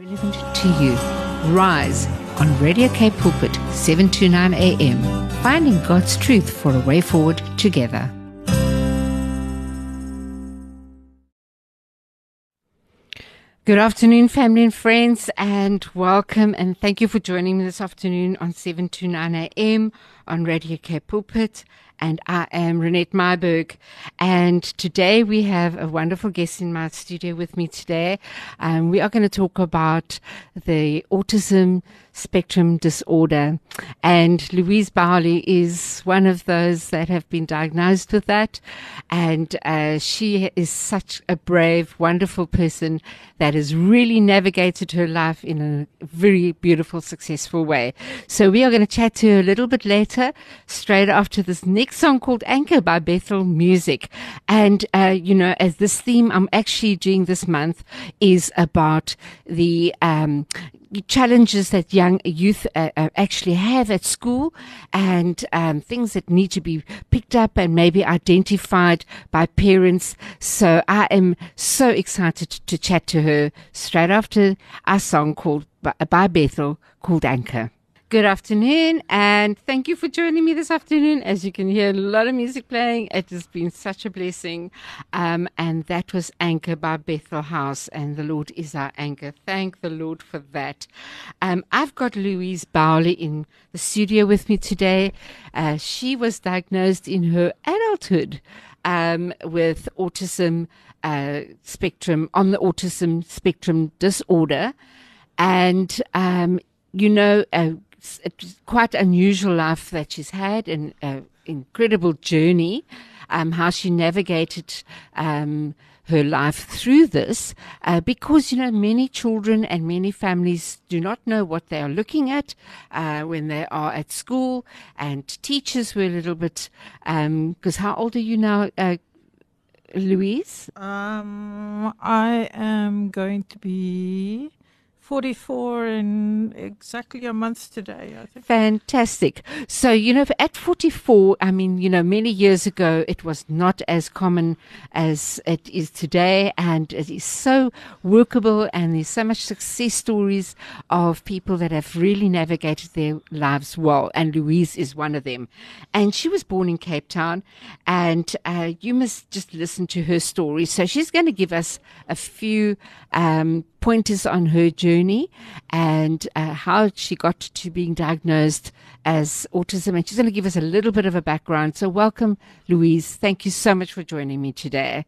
Relevant to you. Rise on Radio K Pulpit 729 AM. Finding God's truth for a way forward together. Good afternoon, family and friends, and welcome and thank you for joining me this afternoon on 729 AM on Radio K Pulpit and I am Renette Myberg. And today we have a wonderful guest in my studio with me today. Um, we are going to talk about the autism spectrum disorder. And Louise Bowley is one of those that have been diagnosed with that. And uh, she is such a brave, wonderful person that has really navigated her life in a very beautiful, successful way. So we are going to chat to her a little bit later, straight after this next song called Anchor by Bethel Music. And, uh, you know, as this theme I'm actually doing this month is about the, um, challenges that young youth uh, uh, actually have at school and um, things that need to be picked up and maybe identified by parents. So I am so excited to chat to her straight after our song called by Bethel called Anchor. Good afternoon, and thank you for joining me this afternoon. As you can hear, a lot of music playing. It has been such a blessing. Um, and that was Anchor by Bethel House, and the Lord is our anchor. Thank the Lord for that. Um, I've got Louise Bowley in the studio with me today. Uh, she was diagnosed in her adulthood um, with autism uh, spectrum, on the autism spectrum disorder. And, um, you know, uh, it's, it's quite unusual life that she's had and an incredible journey, um, how she navigated, um, her life through this, uh, because, you know, many children and many families do not know what they are looking at, uh, when they are at school and teachers were a little bit, um, cause how old are you now, uh, Louise? Um, I am going to be 44 in exactly a month today, I think. Fantastic. So, you know, at 44, I mean, you know, many years ago, it was not as common as it is today. And it is so workable. And there's so much success stories of people that have really navigated their lives well. And Louise is one of them. And she was born in Cape Town. And uh, you must just listen to her story. So she's going to give us a few um, pointers on her journey and uh, how she got to being diagnosed as autism. And she's going to give us a little bit of a background. So, welcome, Louise. Thank you so much for joining me today.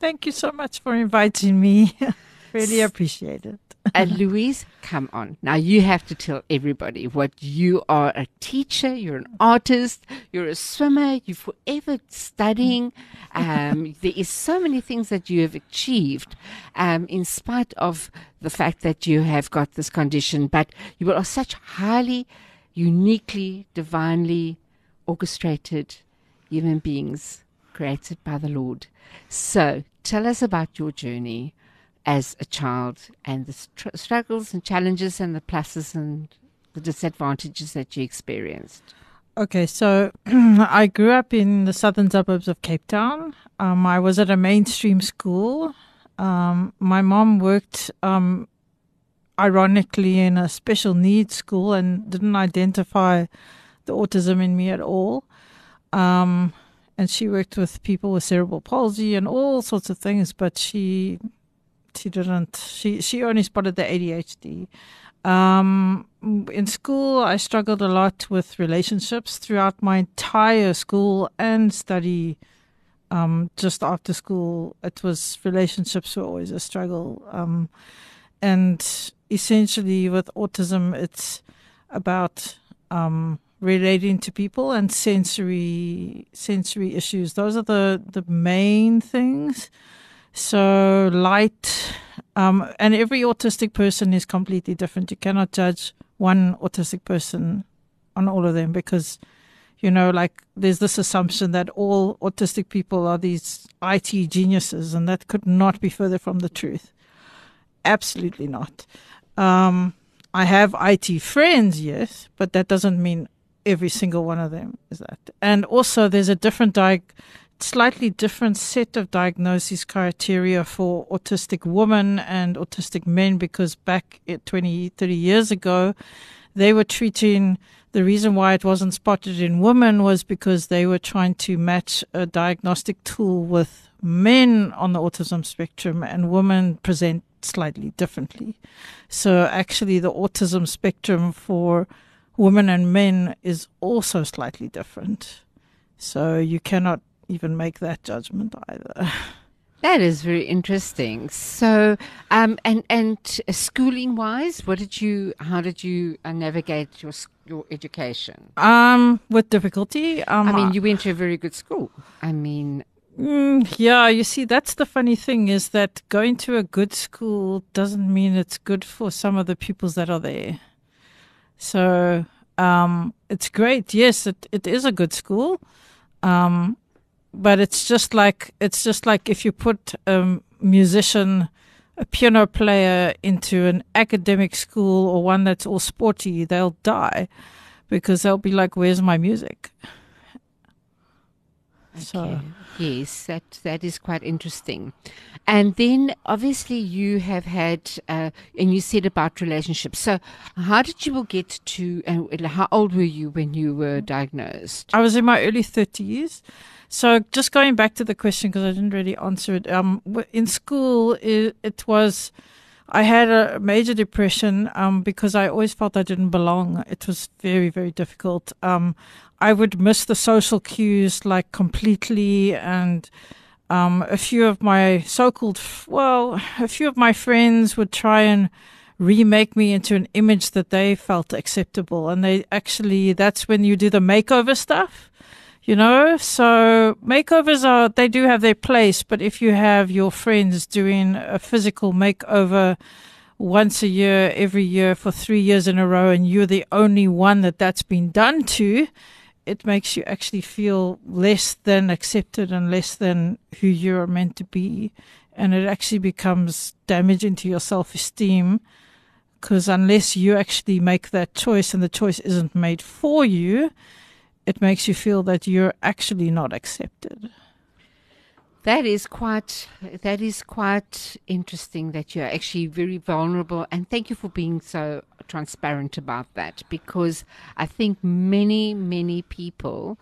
Thank you so much for inviting me. really appreciate it and Louise, come on. Now you have to tell everybody what you are a teacher, you're an artist, you're a swimmer, you're forever studying. Um, there is so many things that you have achieved, um, in spite of the fact that you have got this condition, but you are such highly, uniquely, divinely orchestrated human beings created by the Lord. So tell us about your journey as a child and the str- struggles and challenges and the pluses and the disadvantages that you experienced? Okay, so I grew up in the southern suburbs of Cape Town. Um, I was at a mainstream school. Um, my mom worked, um, ironically, in a special needs school and didn't identify the autism in me at all. Um, and she worked with people with cerebral palsy and all sorts of things, but she she didn't. She she only spotted the ADHD. Um, in school, I struggled a lot with relationships throughout my entire school and study. Um, just after school, it was relationships were always a struggle. Um, and essentially, with autism, it's about um, relating to people and sensory sensory issues. Those are the the main things. So light, um, and every autistic person is completely different. You cannot judge one autistic person on all of them because, you know, like there's this assumption that all autistic people are these IT geniuses, and that could not be further from the truth. Absolutely not. Um, I have IT friends, yes, but that doesn't mean every single one of them is that. And also, there's a different di- slightly different set of diagnosis criteria for autistic women and autistic men because back 20, 30 years ago, they were treating the reason why it wasn't spotted in women was because they were trying to match a diagnostic tool with men on the autism spectrum and women present slightly differently. So actually the autism spectrum for women and men is also slightly different. So you cannot even make that judgment either. That is very interesting. So, um, and and schooling wise, what did you? How did you uh, navigate your your education? Um, with difficulty. Um, I mean, you went to a very good school. I mean, mm, yeah. You see, that's the funny thing is that going to a good school doesn't mean it's good for some of the pupils that are there. So, um, it's great. Yes, it, it is a good school. Um, but it's just like it's just like if you put a musician a piano player into an academic school or one that's all sporty they'll die because they'll be like where's my music okay. so yes that that is quite interesting and then obviously you have had uh, and you said about relationships so how did you get to uh, how old were you when you were diagnosed i was in my early 30s so just going back to the question because I didn't really answer it. Um, in school, it, it was. I had a major depression um, because I always felt I didn't belong. It was very, very difficult. Um, I would miss the social cues like completely, and um, a few of my so-called, well, a few of my friends would try and remake me into an image that they felt acceptable, and they actually that's when you do the makeover stuff you know so makeovers are they do have their place but if you have your friends doing a physical makeover once a year every year for 3 years in a row and you're the only one that that's been done to it makes you actually feel less than accepted and less than who you're meant to be. And it actually becomes damaging to your self-esteem because unless you actually make that choice and the choice isn't made for you it makes you feel that you're actually not accepted. That is quite that is quite interesting that you're actually very vulnerable and thank you for being so transparent about that because I think many many people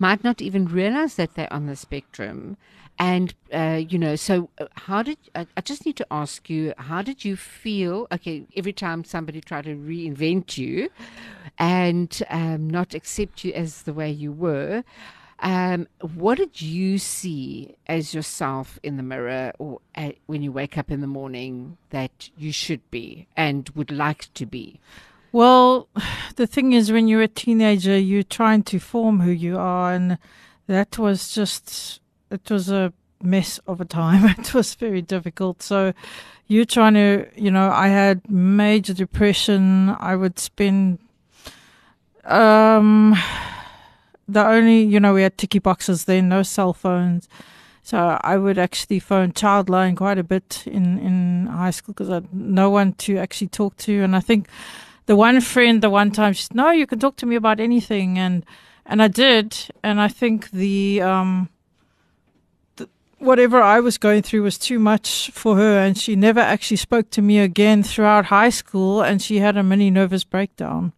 might not even realize that they're on the spectrum and uh, you know so uh, how did I, I just need to ask you how did you feel okay every time somebody tried to reinvent you and um, not accept you as the way you were um, what did you see as yourself in the mirror or uh, when you wake up in the morning that you should be and would like to be? Well the thing is when you're a teenager you're trying to form who you are and that was just it was a mess of a time. It was very difficult. So you trying to, you know, I had major depression. I would spend, um, the only, you know, we had ticky boxes then, no cell phones. So I would actually phone Childline quite a bit in, in high school because I had no one to actually talk to. And I think the one friend, the one time she said, no, you can talk to me about anything. And, and I did. And I think the, um, whatever I was going through was too much for her, and she never actually spoke to me again throughout high school, and she had a mini nervous breakdown.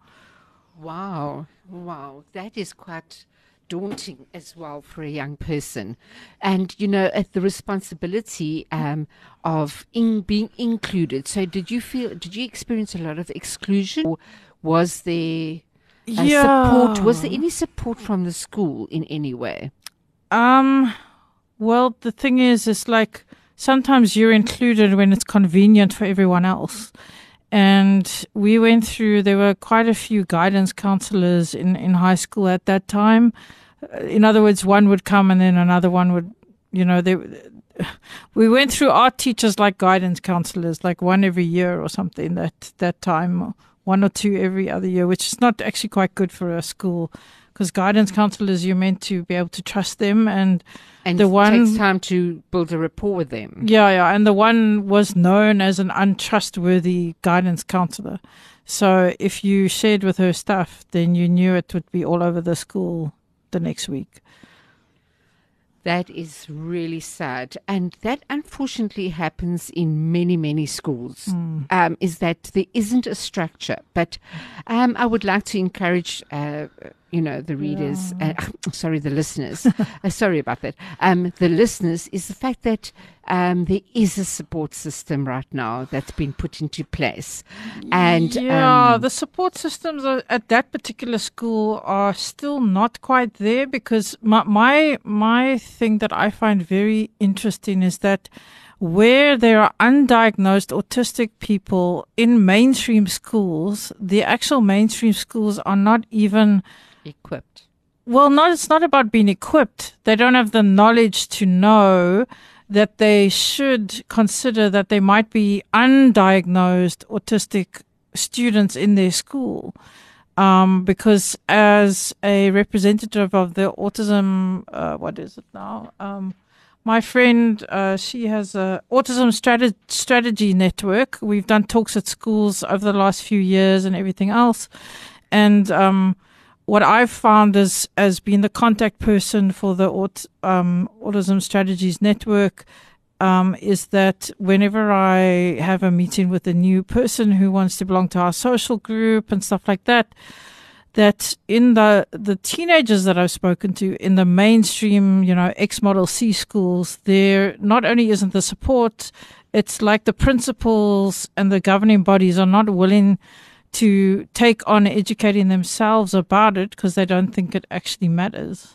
Wow, wow, that is quite daunting as well for a young person. And, you know, the responsibility um, of in being included. So, did you feel, did you experience a lot of exclusion? Or was there yeah. support? Was there any support from the school in any way? Um, well, the thing is, it's like sometimes you're included when it's convenient for everyone else. And we went through, there were quite a few guidance counselors in, in high school at that time. Uh, in other words, one would come and then another one would, you know, they, we went through art teachers like guidance counselors, like one every year or something that, that time, one or two every other year, which is not actually quite good for a school because guidance counselors, you're meant to be able to trust them and, and the one takes time to build a rapport with them. Yeah, yeah, and the one was known as an untrustworthy guidance counselor. So if you shared with her stuff, then you knew it would be all over the school the next week. That is really sad. And that unfortunately happens in many, many schools, Mm. um, is that there isn't a structure. But um, I would like to encourage, uh, you know, the readers, uh, sorry, the listeners, uh, sorry about that, um, the listeners, is the fact that um, there is a support system right now that's been put into place. And yeah, um, the support systems are, at that particular school are still not quite there because my, my my thing that I find very interesting is that where there are undiagnosed autistic people in mainstream schools, the actual mainstream schools are not even equipped. well, not it's not about being equipped. They don't have the knowledge to know that they should consider that they might be undiagnosed autistic students in their school. Um, because as a representative of the autism, uh, what is it now? Um, my friend, uh, she has a autism strategy, strategy network. We've done talks at schools over the last few years and everything else. And, um, what I've found is as being the contact person for the Aut- um, Autism Strategies Network um, is that whenever I have a meeting with a new person who wants to belong to our social group and stuff like that, that in the the teenagers that I've spoken to in the mainstream, you know, ex-Model C schools, there not only isn't the support, it's like the principals and the governing bodies are not willing to take on educating themselves about it because they don't think it actually matters.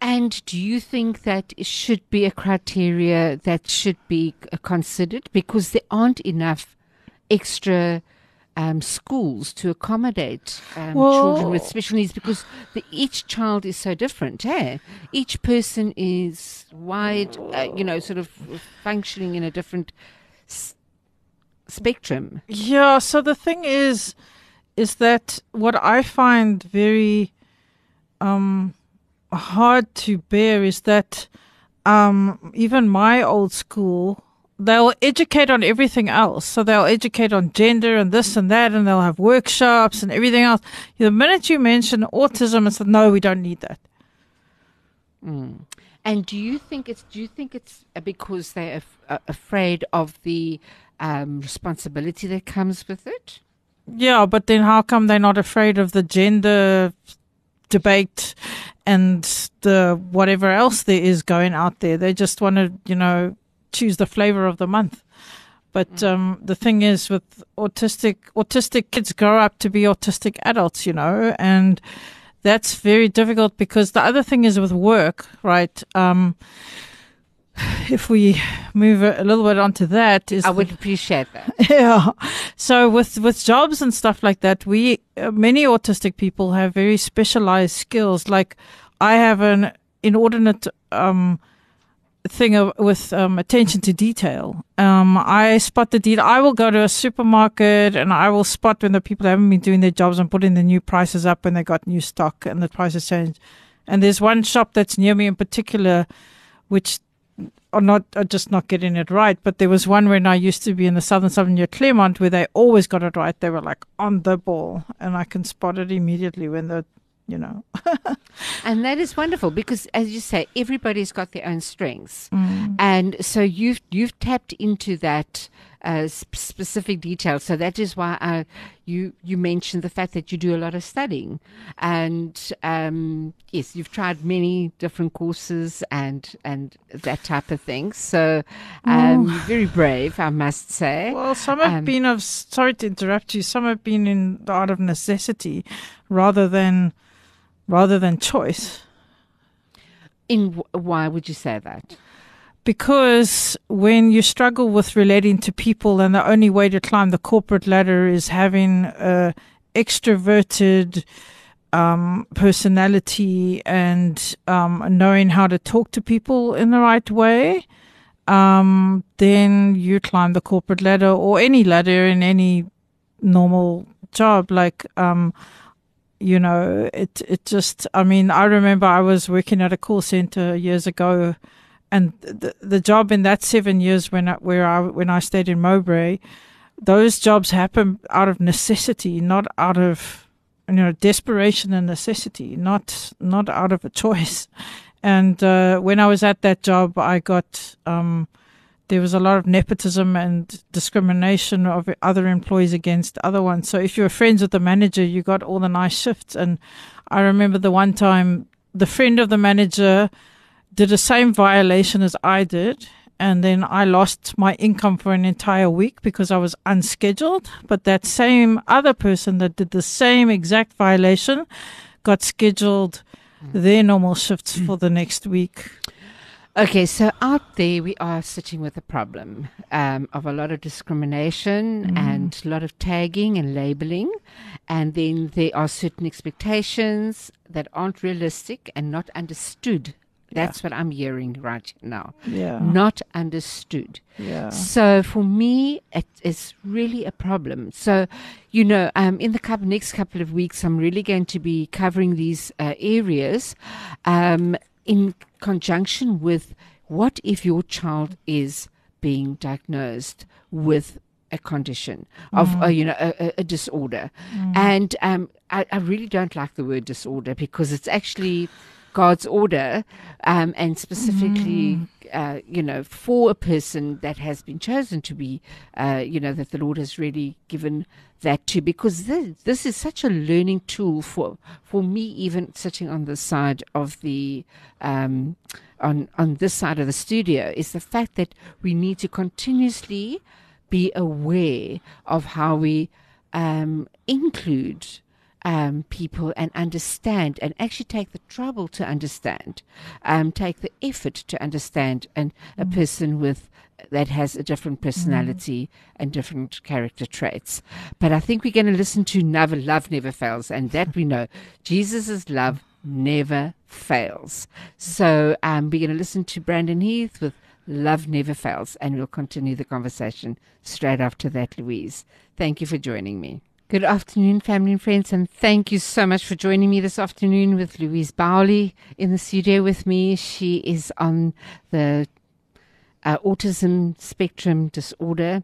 And do you think that it should be a criteria that should be considered because there aren't enough extra um, schools to accommodate um, children with special needs because the, each child is so different. Eh? Each person is wide, uh, you know, sort of functioning in a different spectrum. Yeah, so the thing is is that what I find very um hard to bear is that um even my old school they'll educate on everything else. So they'll educate on gender and this and that and they'll have workshops and everything else. The minute you mention autism it's like, no, we don't need that. Mm. And do you think it's do you think it's uh, because they're af- uh, afraid of the um, responsibility that comes with it? Yeah, but then how come they're not afraid of the gender debate and the whatever else there is going out there? They just want to, you know, choose the flavor of the month. But um, the thing is, with autistic autistic kids grow up to be autistic adults, you know, and that's very difficult because the other thing is with work, right? Um, if we move a little bit onto that, is I the- would appreciate that. yeah. So with with jobs and stuff like that, we uh, many autistic people have very specialized skills. Like I have an inordinate um thing of, with um, attention to detail. Um, I spot the detail. I will go to a supermarket and I will spot when the people haven't been doing their jobs and putting the new prices up when they got new stock and the prices change. And there's one shop that's near me in particular, which are not are just not getting it right. But there was one when I used to be in the southern suburb near Claremont where they always got it right. They were like on the ball, and I can spot it immediately when the, you know. And that is wonderful because, as you say, everybody's got their own strengths, Mm. and so you've you've tapped into that uh, sp- specific details. So that is why uh, you you mentioned the fact that you do a lot of studying, and um, yes, you've tried many different courses and and that type of thing. So um, you're very brave, I must say. Well, some have Um, been of sorry to interrupt you. Some have been in the art of necessity, rather than rather than choice. In w- why would you say that? Because when you struggle with relating to people, and the only way to climb the corporate ladder is having a extroverted um, personality and um, knowing how to talk to people in the right way, um, then you climb the corporate ladder or any ladder in any normal job. Like, um, you know, it it just. I mean, I remember I was working at a call center years ago, and the the job in that seven years when I, where I when I stayed in Mowbray, those jobs happen out of necessity, not out of you know desperation and necessity, not not out of a choice. And uh, when I was at that job, I got um, there was a lot of nepotism and discrimination of other employees against other ones. So if you were friends with the manager, you got all the nice shifts. And I remember the one time the friend of the manager did the same violation as I did. And then I lost my income for an entire week because I was unscheduled. But that same other person that did the same exact violation got scheduled their normal shifts for the next week. Okay, so out there we are sitting with a problem um, of a lot of discrimination mm. and a lot of tagging and labeling. And then there are certain expectations that aren't realistic and not understood. That's yeah. what I'm hearing right now. Yeah. Not understood. Yeah. So for me, it is really a problem. So, you know, um, in the couple, next couple of weeks, I'm really going to be covering these uh, areas. Um, in conjunction with what if your child is being diagnosed with a condition of mm. uh, you know a, a disorder mm. and um, I, I, really don't like the word disorder because it's actually god's order um, and specifically mm. uh, you know for a person that has been chosen to be uh, you know that the lord has really given that to because this, this is such a learning tool for for me even sitting on the side of the um, on on this side of the studio is the fact that we need to continuously be aware of how we um, include um, people and understand and actually take the trouble to understand, um, take the effort to understand and mm. a person with that has a different personality mm. and different character traits. But I think we're going to listen to Never Love Never Fails, and that we know Jesus' love never fails. So um, we're going to listen to Brandon Heath with Love Never Fails, and we'll continue the conversation straight after that, Louise. Thank you for joining me. Good afternoon, family and friends, and thank you so much for joining me this afternoon with Louise Bowley in the studio with me. She is on the uh, autism spectrum disorder.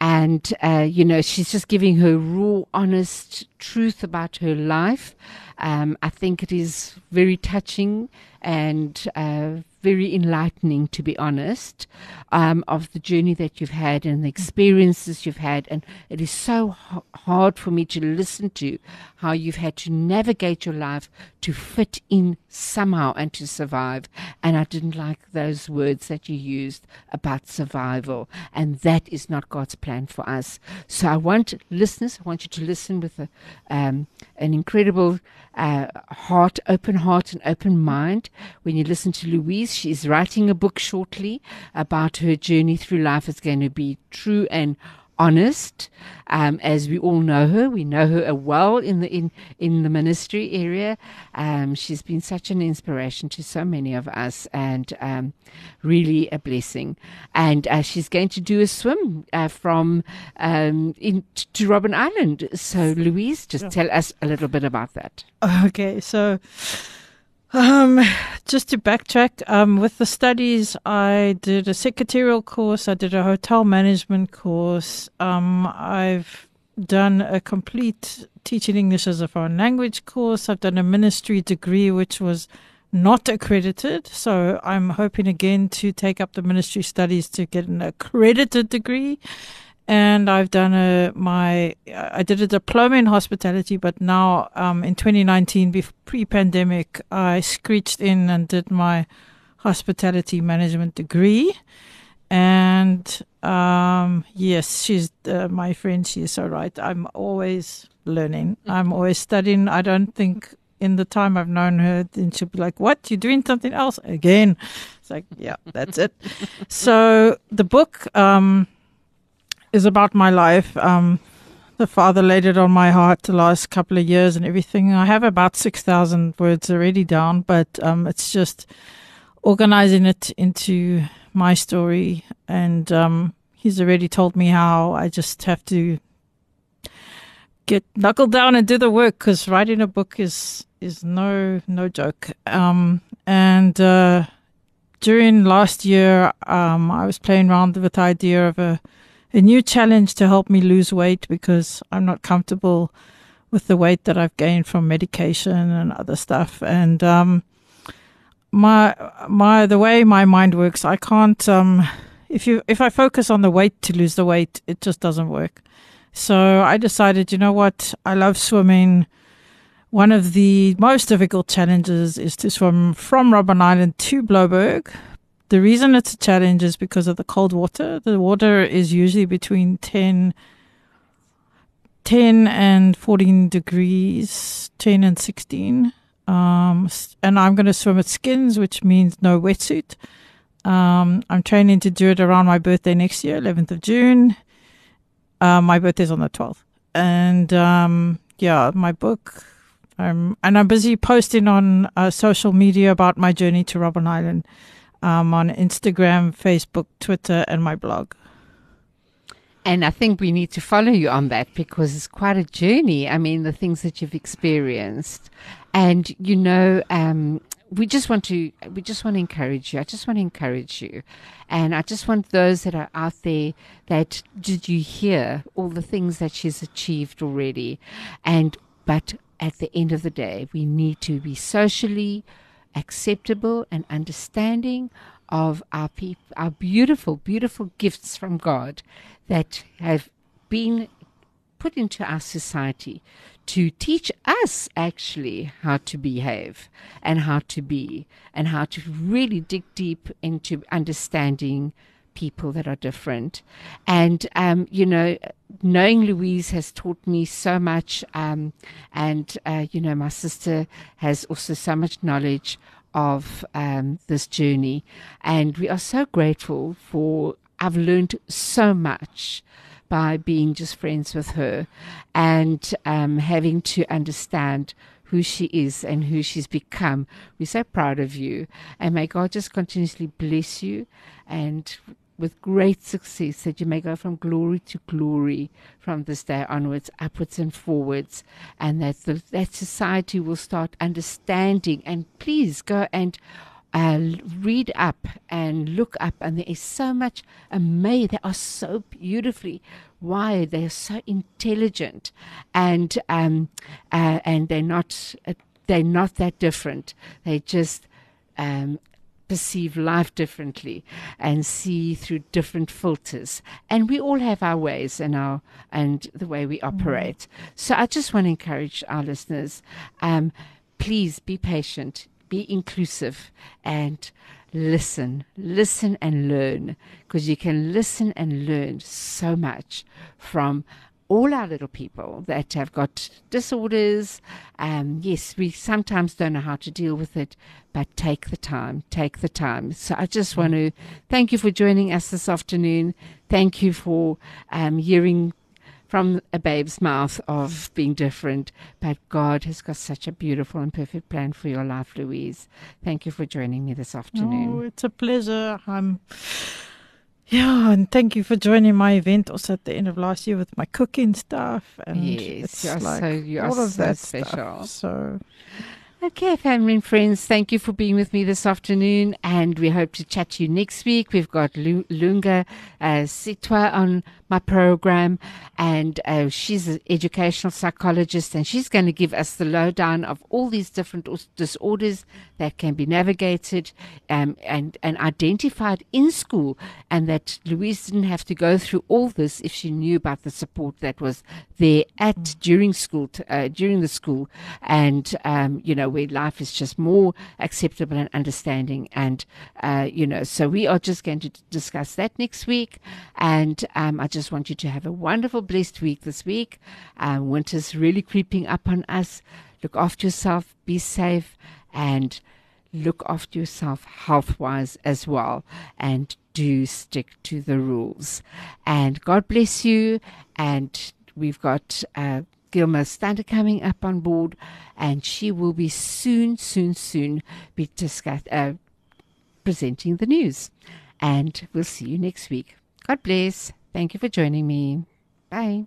And, uh, you know, she's just giving her raw, honest truth about her life. Um, I think it is very touching and uh, very enlightening, to be honest, um, of the journey that you've had and the experiences you've had. And it is so h- hard for me to listen to how you've had to navigate your life to fit in somehow and to survive. And I didn't like those words that you used about survival. And that is not God's plan for us. So I want listeners, I want you to listen with a, um, an incredible uh, heart, open heart, and open mind. When you listen to Louise, she's writing a book shortly about her journey through life. It's going to be true and honest, um, as we all know her. We know her well in the in in the ministry area. Um, she's been such an inspiration to so many of us, and um, really a blessing. And uh, she's going to do a swim uh, from um, in to Robben Island. So, Louise, just yeah. tell us a little bit about that. Okay, so. Um, just to backtrack, um, with the studies, I did a secretarial course, I did a hotel management course. Um, I've done a complete teaching English as a foreign language course. I've done a ministry degree, which was not accredited. So I'm hoping again to take up the ministry studies to get an accredited degree and I've done a my I did a diploma in hospitality, but now um, in 2019, pre-pandemic, I screeched in and did my hospitality management degree. And um, yes, she's uh, my friend. She is so right. I'm always learning. Mm-hmm. I'm always studying. I don't think in the time I've known her, then she'll be like, "What? You're doing something else again?" It's like, yeah, that's it. so the book. Um, is about my life. Um, the Father laid it on my heart the last couple of years and everything. I have about 6,000 words already down, but um, it's just organizing it into my story. And um, he's already told me how I just have to get knuckled down and do the work because writing a book is is no no joke. Um, and uh, during last year, um, I was playing around with the idea of a a new challenge to help me lose weight because I'm not comfortable with the weight that I've gained from medication and other stuff. And um, my my the way my mind works, I can't. Um, if you if I focus on the weight to lose the weight, it just doesn't work. So I decided, you know what? I love swimming. One of the most difficult challenges is to swim from Robben Island to Blouberg. The reason it's a challenge is because of the cold water. The water is usually between 10, 10 and 14 degrees, 10 and 16. Um, and I'm going to swim at skins, which means no wetsuit. Um, I'm training to do it around my birthday next year, 11th of June. Uh, my birthday's on the 12th. And um, yeah, my book um, and I'm busy posting on uh, social media about my journey to Robben Island um, on Instagram, Facebook, Twitter, and my blog. And I think we need to follow you on that because it's quite a journey. I mean, the things that you've experienced, and you know, um, we just want to we just want to encourage you. I just want to encourage you, and I just want those that are out there that did you hear all the things that she's achieved already, and but at the end of the day, we need to be socially acceptable and understanding of our people, our beautiful, beautiful gifts from God that have been put into our society to teach us actually how to behave and how to be and how to really dig deep into understanding people that are different. And, um, you know, knowing Louise has taught me so much. Um, and, uh, you know, my sister has also so much knowledge of um, this journey. And we are so grateful for, I've learned so much by being just friends with her and um, having to understand who she is and who she's become. We're so proud of you. And may God just continuously bless you and with great success that you may go from glory to glory from this day onwards, upwards and forwards, and that the, that society will start understanding. And please go and uh, read up and look up, and there is so much amazing. They are so beautifully wired. They are so intelligent, and um, uh, and they're not uh, they're not that different. They just um, perceive life differently and see through different filters. And we all have our ways and our and the way we mm-hmm. operate. So I just want to encourage our listeners, um, please be patient, be inclusive, and listen, listen and learn because you can listen and learn so much from all our little people that have got disorders. Um, yes, we sometimes don't know how to deal with it, but take the time, take the time. So I just want to thank you for joining us this afternoon. Thank you for um, hearing from a babe's mouth of being different, but God has got such a beautiful and perfect plan for your life, Louise. Thank you for joining me this afternoon. Oh, it's a pleasure. I'm yeah, and thank you for joining my event also at the end of last year with my cooking stuff. And yes, it's you're like so, all of so that special. Stuff, so Okay, family and friends, thank you for being with me this afternoon, and we hope to chat to you next week. We've got Lunga uh, Sitwa on my program, and uh, she's an educational psychologist, and she's going to give us the lowdown of all these different disorders that can be navigated um, and and identified in school, and that Louise didn't have to go through all this if she knew about the support that was there at during school t- uh, during the school, and um, you know where life is just more acceptable and understanding. And, uh, you know, so we are just going to discuss that next week. And um, I just want you to have a wonderful, blessed week this week. Um, winter's really creeping up on us. Look after yourself, be safe, and look after yourself health wise as well. And do stick to the rules. And God bless you. And we've got. Uh, Gilma Stander coming up on board, and she will be soon, soon, soon be discuss, uh, presenting the news. And we'll see you next week. God bless. Thank you for joining me. Bye.